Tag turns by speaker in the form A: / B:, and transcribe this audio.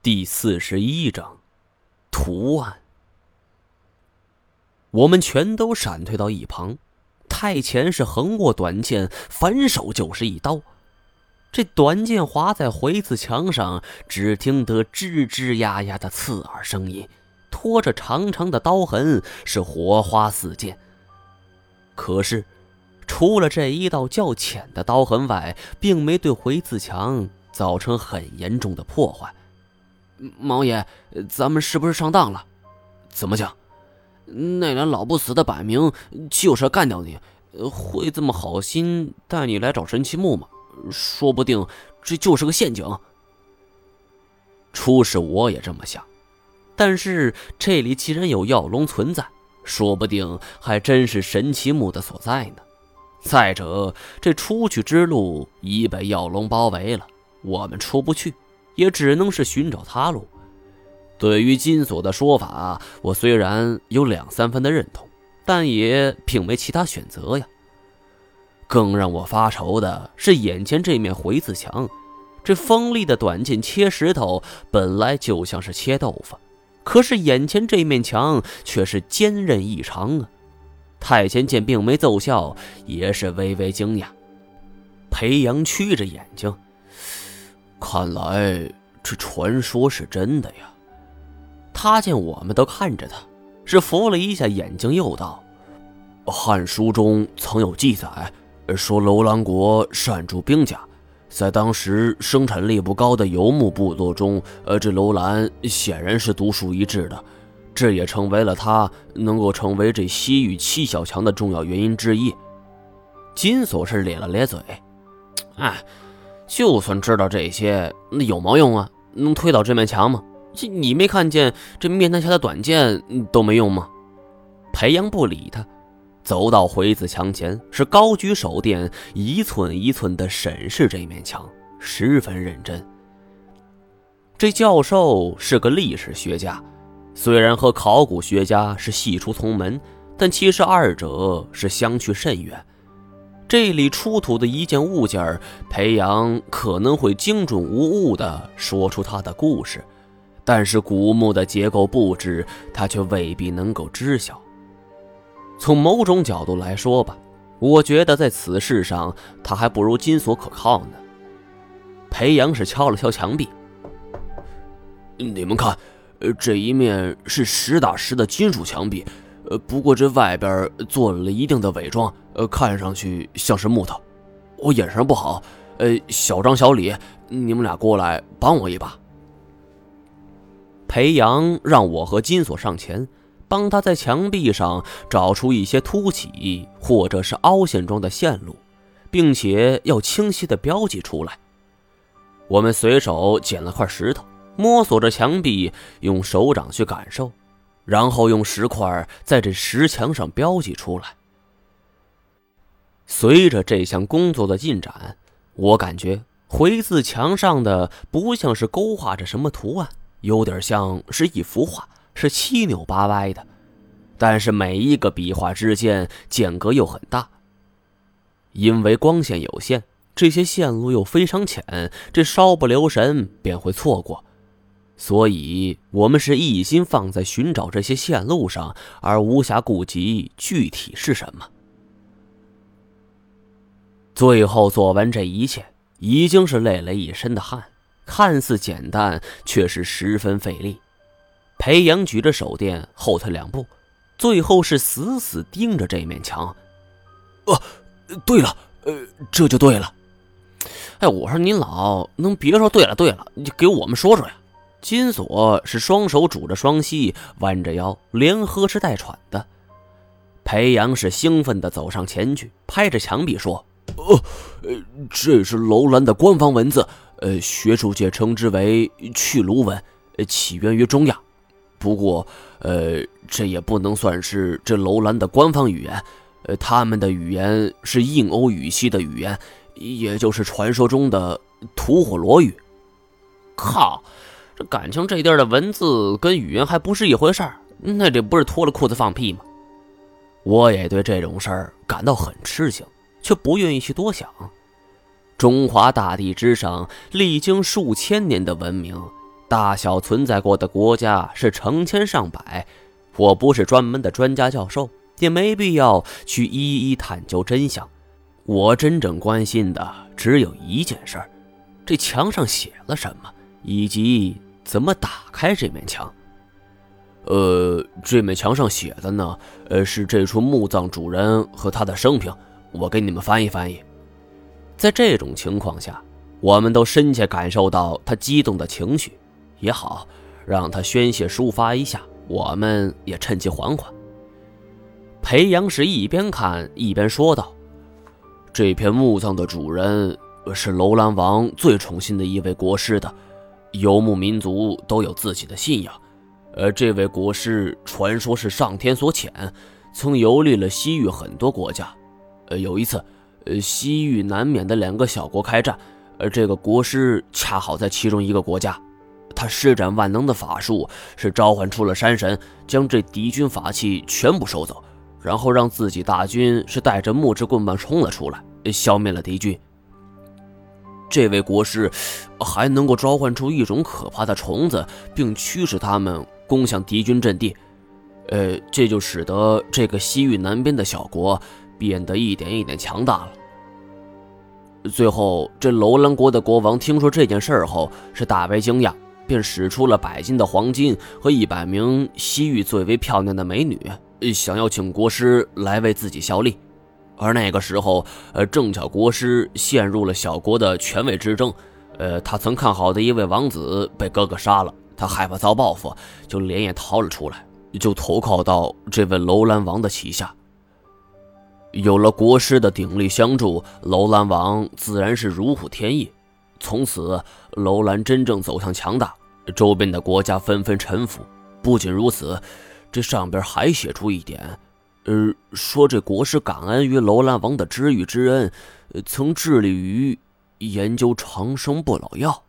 A: 第四十一章，图案。我们全都闪退到一旁。太前是横握短剑，反手就是一刀。这短剑划在回字墙上，只听得吱吱呀呀的刺耳声音，拖着长长的刀痕，是火花四溅。可是，除了这一道较浅的刀痕外，并没对回字墙造成很严重的破坏。
B: 毛爷，咱们是不是上当了？
A: 怎么讲？
B: 那俩老不死的摆明就是要干掉你，
A: 会这么好心带你来找神奇木吗？说不定这就是个陷阱。初始我也这么想，但是这里既然有药龙存在，说不定还真是神奇木的所在呢。再者，这出去之路已被药龙包围了，我们出不去。也只能是寻找他路。对于金锁的说法，我虽然有两三分的认同，但也并没其他选择呀。更让我发愁的是眼前这面回字墙，这锋利的短剑切石头本来就像是切豆腐，可是眼前这面墙却是坚韧异常啊！太监见并没奏效，也是微微惊讶。裴阳曲着眼睛。看来这传说是真的呀！他见我们都看着他，是扶了一下眼睛，又道：“汉书中曾有记载，说楼兰国善筑兵甲，在当时生产力不高的游牧部落中，呃，这楼兰显然是独树一帜的，这也成为了他能够成为这西域七小强的重要原因之一。”金锁是咧了咧嘴，哎。就算知道这些，那有毛用啊？能推倒这面墙吗？这你没看见这面瘫下的短剑都没用吗？裴阳不理他，走到回子墙前，是高举手电，一寸一寸地审视这面墙，十分认真。这教授是个历史学家，虽然和考古学家是系出同门，但其实二者是相去甚远。这里出土的一件物件，裴阳可能会精准无误地说出他的故事，但是古墓的结构布置，他却未必能够知晓。从某种角度来说吧，我觉得在此事上，他还不如金锁可靠呢。裴阳是敲了敲墙壁，你们看，呃，这一面是实打实的金属墙壁。呃，不过这外边做了一定的伪装，呃，看上去像是木头。我眼神不好，呃，小张、小李，你们俩过来帮我一把。裴阳让我和金锁上前，帮他在墙壁上找出一些凸起或者是凹陷状的线路，并且要清晰的标记出来。我们随手捡了块石头，摸索着墙壁，用手掌去感受。然后用石块在这石墙上标记出来。随着这项工作的进展，我感觉回字墙上的不像是勾画着什么图案，有点像是一幅画，是七扭八歪的。但是每一个笔画之间间隔又很大，因为光线有限，这些线路又非常浅，这稍不留神便会错过。所以，我们是一心放在寻找这些线路上，而无暇顾及具体是什么。最后做完这一切，已经是累了一身的汗，看似简单，却是十分费力。裴阳举着手电后退两步，最后是死死盯着这面墙。哦，对了，呃，这就对了。哎，我说您老能别说对了对了，你就给我们说说呀。金锁是双手拄着双膝，弯着腰，连喝是带喘的。裴阳是兴奋地走上前去，拍着墙壁说：“哦，这是楼兰的官方文字，呃，学术界称之为去卢文，起源于中亚。不过，呃，这也不能算是这楼兰的官方语言，呃，他们的语言是印欧语系的语言，也就是传说中的吐火罗语。靠！”这感情这地儿的文字跟语言还不是一回事儿，那这不是脱了裤子放屁吗？我也对这种事儿感到很吃惊，却不愿意去多想。中华大地之上，历经数千年的文明，大小存在过的国家是成千上百。我不是专门的专家教授，也没必要去一一探究真相。我真正关心的只有一件事：这墙上写了什么，以及怎么打开这面墙。呃，这面墙上写的呢，呃，是这处墓葬主人和他的生平。我给你们翻译翻译。在这种情况下，我们都深切感受到他激动的情绪，也好让他宣泄抒发一下，我们也趁机缓缓。裴阳是一边看一边说道：“这片墓葬的主人是楼兰王最宠信的一位国师的，游牧民族都有自己的信仰。”而这位国师传说是上天所遣，曾游历了西域很多国家。呃，有一次，呃，西域南缅的两个小国开战，而这个国师恰好在其中一个国家。他施展万能的法术，是召唤出了山神，将这敌军法器全部收走，然后让自己大军是带着木质棍棒冲了出来，消灭了敌军。这位国师还能够召唤出一种可怕的虫子，并驱使他们。攻向敌军阵地，呃，这就使得这个西域南边的小国变得一点一点强大了。最后，这楼兰国的国王听说这件事后是大为惊讶，便使出了百金的黄金和一百名西域最为漂亮的美女，想要请国师来为自己效力。而那个时候，呃，正巧国师陷入了小国的权位之争，呃，他曾看好的一位王子被哥哥杀了。他害怕遭报复，就连夜逃了出来，就投靠到这位楼兰王的旗下。有了国师的鼎力相助，楼兰王自然是如虎添翼。从此，楼兰真正走向强大，周边的国家纷纷臣服。不仅如此，这上边还写出一点，呃，说这国师感恩于楼兰王的知遇之恩，曾致力于研究长生不老药。